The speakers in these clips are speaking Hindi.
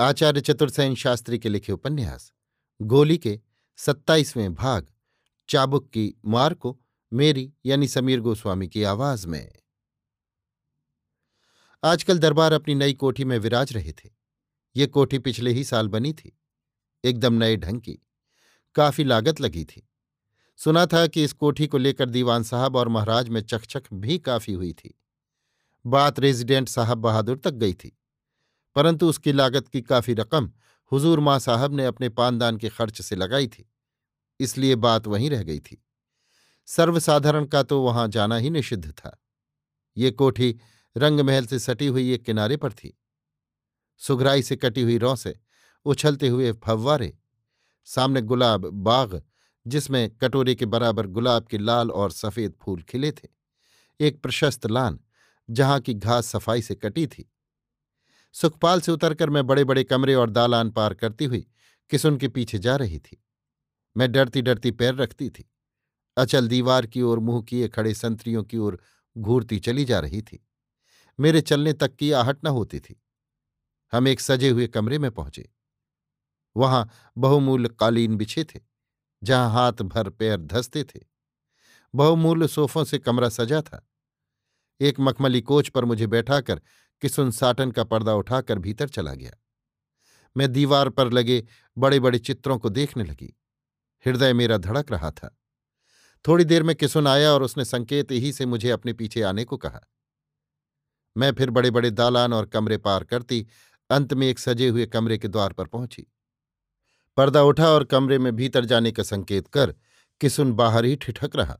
आचार्य चतुर्सेन शास्त्री के लिखे उपन्यास, गोली के सत्ताईसवें भाग, चाबुक की मार को मेरी यानी समीर गोस्वामी की आवाज़ में। आजकल दरबार अपनी नई कोठी में विराज रहे थे। ये कोठी पिछले ही साल बनी थी। एकदम नए ढंग की, काफ़ी लागत लगी थी। सुना था कि इस कोठी को लेकर दीवान साहब और महाराज में चकचक भी काफ़ी हुई थी। बात रेजिडेंट साहब बहादुर तक गई थी। परंतु उसकी लागत की काफ़ी रकम हुजूर माँ साहब ने अपने पानदान के खर्च से लगाई थी। इसलिए बात वहीं रह गई थी। सर्वसाधारण का तो वहाँ जाना ही निषिद्ध था। ये कोठी रंगमहल से सटी हुई एक किनारे पर थी। सुघराई से कटी हुई रौ से उछलते हुए फव्वारे, सामने गुलाब बाग, जिसमें कटोरे के बराबर गुलाब के लाल और सफ़ेद फूल खिले थे। एक प्रशस्त लान, जहाँ की घास सफ़ाई से कटी थी। सुखपाल से उतरकर मैं बड़े बड़े कमरे और दालान पार करती हुई किसुन के पीछे जा रही थी। मैं डरती डरती पैर रखती थी। अचल दीवार की ओर मुँह किए खड़े संतरियों की ओर घूरती चली जा रही थी। मेरे चलने तक की आहट न होती थी। हम एक सजे हुए कमरे में पहुँचे। वहाँ बहुमूल्य कालीन बिछे थे, जहाँ हाथ भर पैर धसते थे। बहुमूल्य सोफों से कमरा सजा था। एक मखमली कोच पर मुझे बैठाकर किसुन साटन का पर्दा उठाकर भीतर चला गया। मैं दीवार पर लगे बड़े बड़े चित्रों को देखने लगी। हृदय मेरा धड़क रहा था। थोड़ी देर में किसुन आया और उसने संकेत ही से मुझे अपने पीछे आने को कहा। मैं फिर बड़े बड़े दालान और कमरे पार करती, अंत में एक सजे हुए कमरे के द्वार पर पहुँची। पर्दा उठा और कमरे में भीतर जाने का संकेत कर किसुन बाहर ही ठिठक रहा।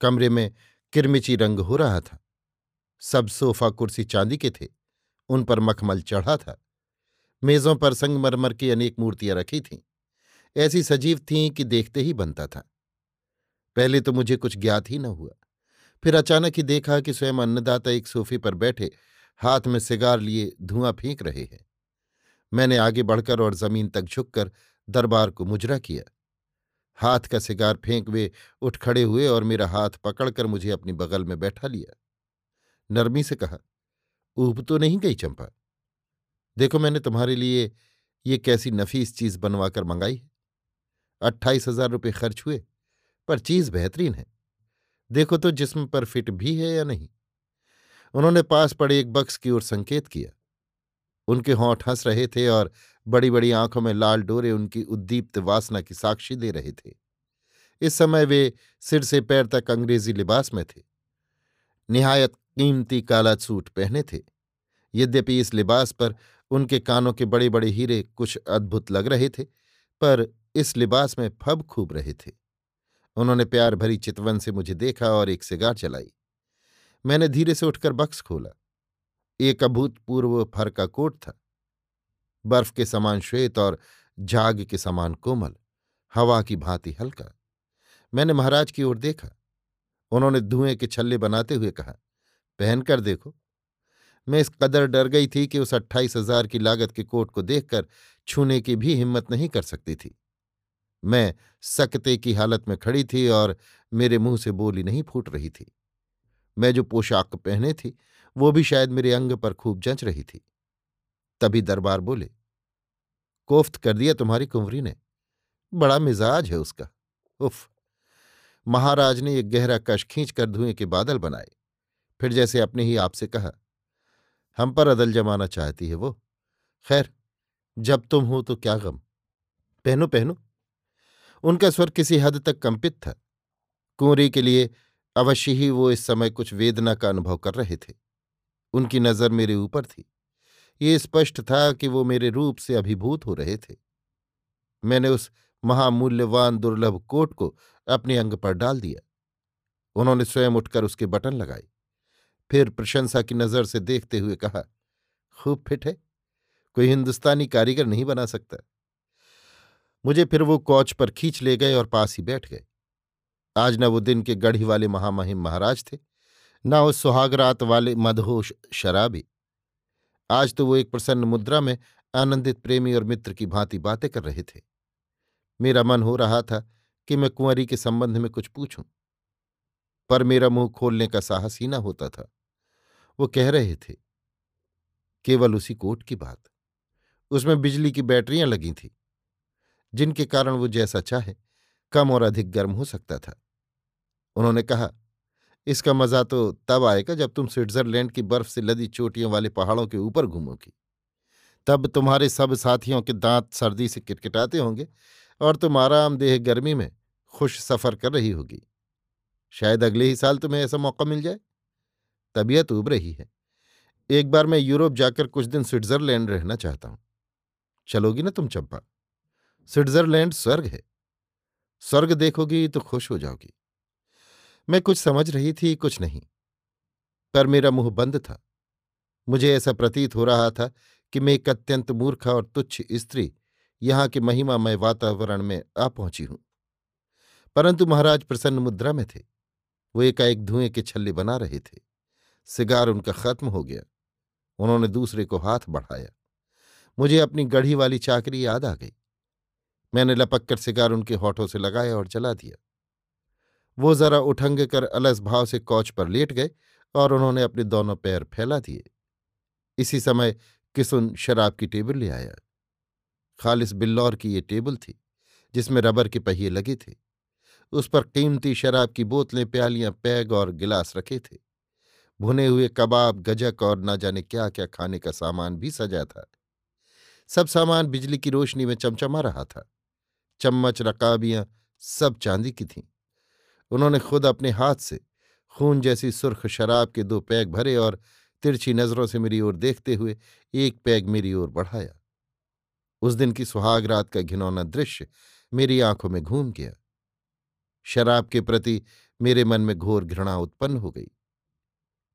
कमरे में किरमिची रंग हो रहा था। सब सोफा कुर्सी चांदी के थे, उन पर मखमल चढ़ा था। मेजों पर संगमरमर की अनेक मूर्तियाँ रखी थीं। ऐसी सजीव थीं कि देखते ही बनता था। पहले तो मुझे कुछ ज्ञात ही न हुआ। फिर अचानक ही देखा कि स्वयं अन्नदाता एक सोफे पर बैठे, हाथ में सिगार लिए धुआँ फेंक रहे हैं। मैंने आगे बढ़कर और ज़मीन तक झुककर दरबार को मुजरा किया। हाथ का सिगार फेंक वे उठ खड़े हुए और मेरा हाथ पकड़कर मुझे अपनी बगल में बैठा लिया। नरमी से कहा, ऊब तो नहीं गई चंपा? देखो मैंने तुम्हारे लिए ये कैसी नफीस चीज़ बनवाकर मंगाई है। अट्ठाईस हज़ार रुपये खर्च हुए, पर चीज़ बेहतरीन है। देखो तो जिस्म पर फिट भी है या नहीं? उन्होंने पास पड़े एक बक्स की ओर संकेत किया। उनके होंठ हंस रहे थे और बड़ी बड़ी आँखों में लाल डोरे उनकी उद्दीप्त वासना की साक्षी दे रहे थे। इस समय वे सिर से पैर तक अंग्रेज़ी लिबास में थे। निहायत कीमती काला सूट पहने थे। यद्यपि इस लिबास पर उनके कानों के बड़े बड़े हीरे कुछ अद्भुत लग रहे थे, पर इस लिबास में फब खूब रहे थे। उन्होंने प्यार भरी चितवन से मुझे देखा और एक सिगार चलाई मैंने धीरे से उठकर बक्स खोला। एक अभूतपूर्व फर का कोट था। बर्फ़ के समान श्वेत और झाग के समान कोमल, हवा की भांति हल्का। मैंने महाराज की ओर देखा। उन्होंने धुएँ के छल्ले बनाते हुए कहा पहन कर देखो। मैं इस कदर डर गई थी कि उस अट्ठाईस हज़ार की लागत के कोट को देखकर छूने की भी हिम्मत नहीं कर सकती थी। मैं सकते की हालत में खड़ी थी और मेरे मुँह से बोली नहीं फूट रही थी। मैं जो पोशाक पहने थी, वो भी शायद मेरे अंग पर खूब जंच रही थी। तभी दरबार बोले, कोफ्त कर दिया तुम्हारी कुंवरी ने। बड़ा मिजाज है उसका। उफ! महाराज ने एक गहरा कश खींचकर धुएँ के बादल बनाए। फिर जैसे अपने ही आपसे कहा, हम पर अदल जमाना चाहती है वो। खैर, जब तुम हो तो क्या गम। पहनो पहनो। उनका स्वर किसी हद तक कंपित था। कुंवरी के लिए अवश्य ही वो इस समय कुछ वेदना का अनुभव कर रहे थे। उनकी नज़र मेरे ऊपर थी। ये स्पष्ट था कि वो मेरे रूप से अभिभूत हो रहे थे। मैंने उस महामूल्यवान दुर्लभ कोट को अपने अंग पर डाल दिया। उन्होंने स्वयं उठकर उसके बटन लगाए। फिर प्रशंसा की नज़र से देखते हुए कहा, खूब फिट है। कोई हिंदुस्तानी कारीगर नहीं बना सकता। मुझे फिर वो कौच पर खींच ले गए और पास ही बैठ गए। आज न वो दिन के गढ़ी वाले महामहिम महाराज थे, न उस सुहागरात वाले मदहोश शराबी। आज तो वो एक प्रसन्न मुद्रा में आनंदित प्रेमी और मित्र की भांति बातें कर रहे थे। मेरा मन हो रहा था कि मैं कुंवरी के संबंध में कुछ पूछूँ, पर मेरा मुँह खोलने का साहस ही न होता था। वो कह रहे थे, केवल उसी कोट की बात। उसमें बिजली की बैटरियाँ लगी थी, जिनके कारण वो जैसा चाहे, कम और अधिक गर्म हो सकता था। उन्होंने कहा, इसका मज़ा तो तब आएगा जब तुम स्विट्जरलैंड की बर्फ़ से लदी चोटियों वाले पहाड़ों के ऊपर घूमोगी। तब तुम्हारे सब साथियों के दांत सर्दी से किटकिटाते होंगे और तुम आरामदेह गर्मी में खुश सफ़र कर रही होगी। शायद अगले ही साल तुम्हें ऐसा मौका मिल जाए। तबीयत उब रही है। एक बार मैं यूरोप जाकर कुछ दिन स्विट्जरलैंड रहना चाहता हूँ। चलोगी ना तुम चंपा? स्विट्जरलैंड स्वर्ग है। स्वर्ग देखोगी तो खुश हो जाओगी। मैं कुछ समझ रही थी, कुछ नहीं। पर मेरा मुँह बंद था। मुझे ऐसा प्रतीत हो रहा था कि मैं एक अत्यंत मूर्खा और तुच्छ स्त्री यहाँ के महिमामय वातावरण में आ पहुँची हूँ। परंतु महाराज प्रसन्न मुद्रा में थे। वो एकाएक धुएँ के छल्ले बना रहे थे। सिगार उनका खत्म हो गया। उन्होंने दूसरे को हाथ बढ़ाया। मुझे अपनी गढ़ी वाली चाकरी याद आ गई। मैंने लपक कर सिगार उनके होठों से लगाया और जला दिया। वो जरा उठंग कर अलस भाव से कौच पर लेट गए और उन्होंने अपने दोनों पैर फैला दिए। इसी समय किसुन शराब की टेबल ले आया। खालिस बिल्लौर की ये टेबल थी, जिसमें रबर के पहिए लगे थे। उस पर कीमती शराब की बोतलें, प्यालियाँ, पैग और गिलास रखे थे। भुने हुए कबाब, गजक और न जाने क्या क्या खाने का सामान भी सजा था। सब सामान बिजली की रोशनी में चमचमा रहा था। चम्मच, रकाबियाँ सब चांदी की थीं। उन्होंने खुद अपने हाथ से खून जैसी सुर्ख शराब के दो पैग भरे और तिरछी नज़रों से मेरी ओर देखते हुए एक पैग मेरी ओर बढ़ाया। उस दिन की सुहाग रात का घिनौना दृश्य मेरी आँखों में घूम गया। शराब के प्रति मेरे मन में घोर घृणा उत्पन्न हो गई।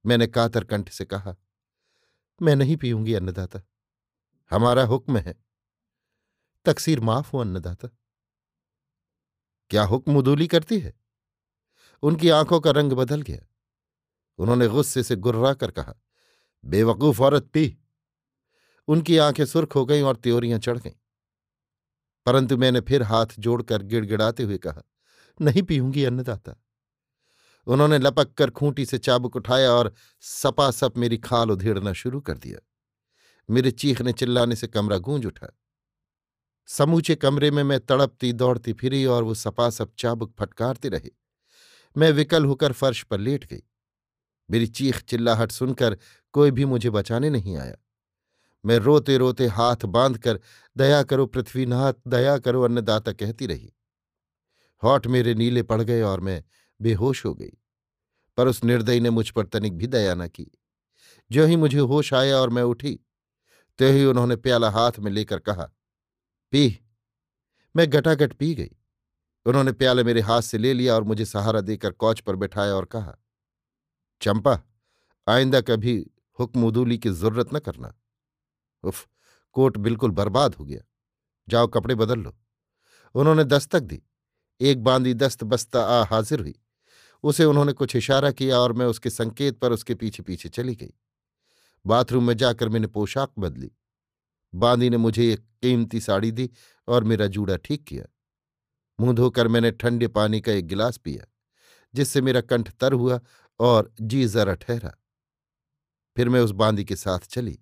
मैंने कातर कंठ से कहा, मैं नहीं पीऊँगी अन्नदाता। हमारा हुक्म है। तकसीर माफ़ हो अन्नदाता। क्या हुक्म उदूली करती है? उनकी आँखों का रंग बदल गया। उन्होंने गुस्से से गुर्रा कर कहा, बेवकूफ़ औरत पी। उनकी आँखें सुर्ख हो गईं और त्योरियाँ चढ़ गईं। परंतु मैंने फिर हाथ जोड़कर गिड़गिड़ाते हुए कहा, नहीं पीऊँगी अन्नदाता। उन्होंने लपक कर खूंटी से चाबुक उठाया और सपासप मेरी खाल उधेड़ना शुरू कर दिया। मेरे चीखने चिल्लाने से कमरा गूंज उठा। समूचे कमरे में मैं तड़पती दौड़ती फिरी और वो सपासप चाबुक फटकारते रहे। मैं विकल होकर फर्श पर लेट गई। मेरी चीख चिल्लाहट सुनकर कोई भी मुझे बचाने नहीं आया। मैं रोते रोते हाथ बांधकर, दया करो पृथ्वीनाथ, दया करो अन्नदाता, कहती रही। होठ मेरे नीले पड़ गए और मैं बेहोश हो गई। पर उस निर्दयी ने मुझ पर तनिक भी दया न की। जो ही मुझे होश आया और मैं उठी तो ही उन्होंने प्याला हाथ में लेकर कहा, पी। मैं गटागट पी गई। उन्होंने प्याला मेरे हाथ से ले लिया और मुझे सहारा देकर कौच पर बैठाया और कहा, चंपा, आइंदा कभी हुक्मदूली की ज़रूरत न करना। उफ, कोट बिल्कुल बर्बाद हो गया। जाओ कपड़े बदल लो। उन्होंने दस्तक दी। एक बांदी दस्त बस्ता आ हाजिर हुई। उसे उन्होंने कुछ इशारा किया और मैं उसके संकेत पर उसके पीछे पीछे चली गई। बाथरूम में जाकर मैंने पोशाक बदली। बांदी ने मुझे एक कीमती साड़ी दी और मेरा जूड़ा ठीक किया। मुँह धोकर मैंने ठंडे पानी का एक गिलास पिया, जिससे मेरा कंठ तर हुआ और जी जरा ठहरा। फिर मैं उस बांदी के साथ चली,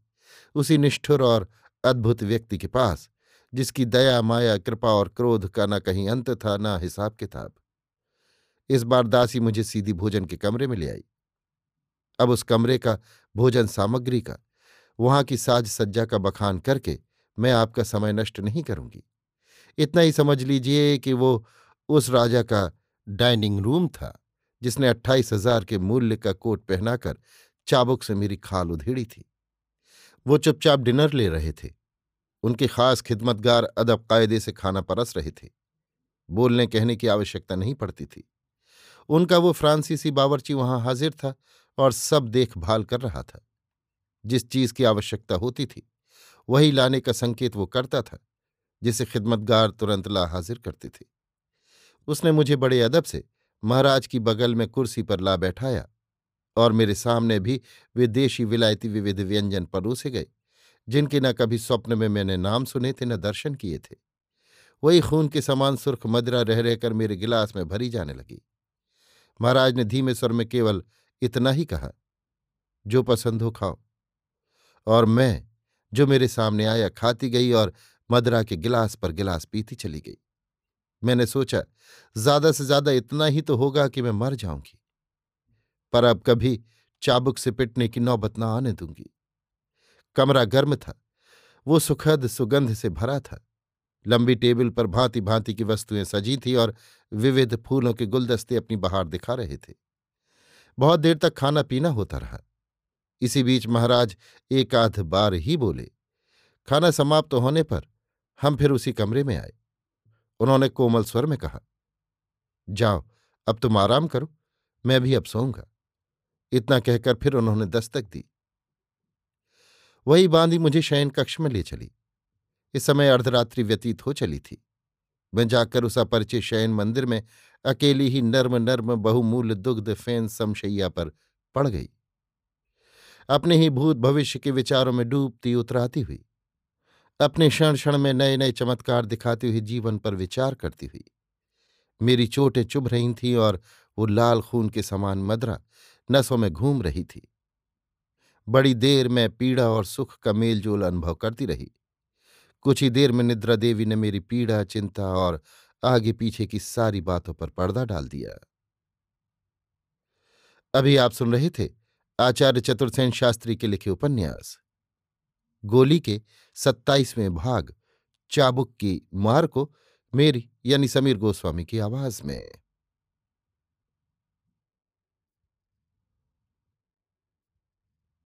उसी निष्ठुर और अद्भुत व्यक्ति के पास, जिसकी दया, माया, कृपा और क्रोध का न कहीं अंत था, न हिसाब किताब इस बार दासी मुझे सीधी भोजन के कमरे में ले आई। अब उस कमरे का भोजन सामग्री का, वहाँ की साज सज्जा का बखान करके मैं आपका समय नष्ट नहीं करूँगी। इतना ही समझ लीजिए कि वो उस राजा का डाइनिंग रूम था, जिसने अट्ठाईस हज़ार के मूल्य का कोट पहनाकर चाबुक से मेरी खाल उधेड़ी थी। वो चुपचाप डिनर ले रहे थे। उनके खास खिदमतगार अदब कायदे से खाना परस रहे थे। बोलने कहने की आवश्यकता नहीं पड़ती थी। उनका वो फ्रांसीसी बावर्ची वहाँ हाजिर था और सब देखभाल कर रहा था। जिस चीज़ की आवश्यकता होती थी, वही लाने का संकेत वो करता था, जिसे खिदमतगार तुरंत ला हाजिर करते थे। उसने मुझे बड़े अदब से महाराज की बगल में कुर्सी पर ला बैठाया और मेरे सामने भी विदेशी विलायती विविध व्यंजन परोसे गए, जिनके न कभी स्वप्न में मैंने नाम सुने थे, न दर्शन किए थे। वही खून के समान सुर्ख मदरा रह रहकर मेरे गिलास में भरी जाने लगी। महाराज ने धीमे स्वर में केवल, इतना ही कहा, जो पसंद हो खाओ। और मैं, जो मेरे सामने आया, खाती गई और मदरा के गिलास पर गिलास पीती चली गई। मैंने सोचा, ज़्यादा से ज़्यादा इतना ही तो होगा कि मैं मर जाऊँगी। पर अब कभी चाबुक से पिटने की नौबत न आने दूँगी। कमरा गर्म था, वो सुखद सुगंध से भरा था। लंबी टेबल पर भांति भांति की वस्तुएँ सजी थी और विविध फूलों के गुलदस्ते अपनी बहार दिखा रहे थे। बहुत देर तक खाना पीना होता रहा। इसी बीच महाराज एक आध बार ही बोले, खाना समाप्त तो होने पर हम फिर उसी कमरे में आए। उन्होंने कोमल स्वर में कहा, जाओ, अब तुम आराम करो, मैं भी अब सोऊँगा। इतना कहकर फिर उन्होंने दस्तक दी। वही बांधी मुझे शयन कक्ष में ले चली। इस समय अर्धरात्रि व्यतीत हो चली थी। मैं जाकर उस अपरिचय शयन मंदिर में अकेली ही नर्म नर्म बहुमूल्य दुग्ध फ़ैन समशैया पर पड़ गई। अपने ही भूत भविष्य के विचारों में डूबती उतराती हुई, अपने क्षण क्षण में नए नए चमत्कार दिखाती हुई जीवन पर विचार करती हुई, मेरी चोटें चुभ रही थीं और वो लाल खून के समान मदरा नसों में घूम रही थी। बड़ी देर में पीड़ा और सुख का मेलजोल अनुभव करती रही। कुछ ही देर में निद्रा देवी ने मेरी पीड़ा, चिंता और आगे पीछे की सारी बातों पर पर्दा डाल दिया। अभी आप सुन रहे थे आचार्य चतुर्सेन शास्त्री के लिखे उपन्यास। गोली के सत्ताईसवें भाग, चाबुक की मार को मेरी यानी समीर गोस्वामी की आवाज़ में।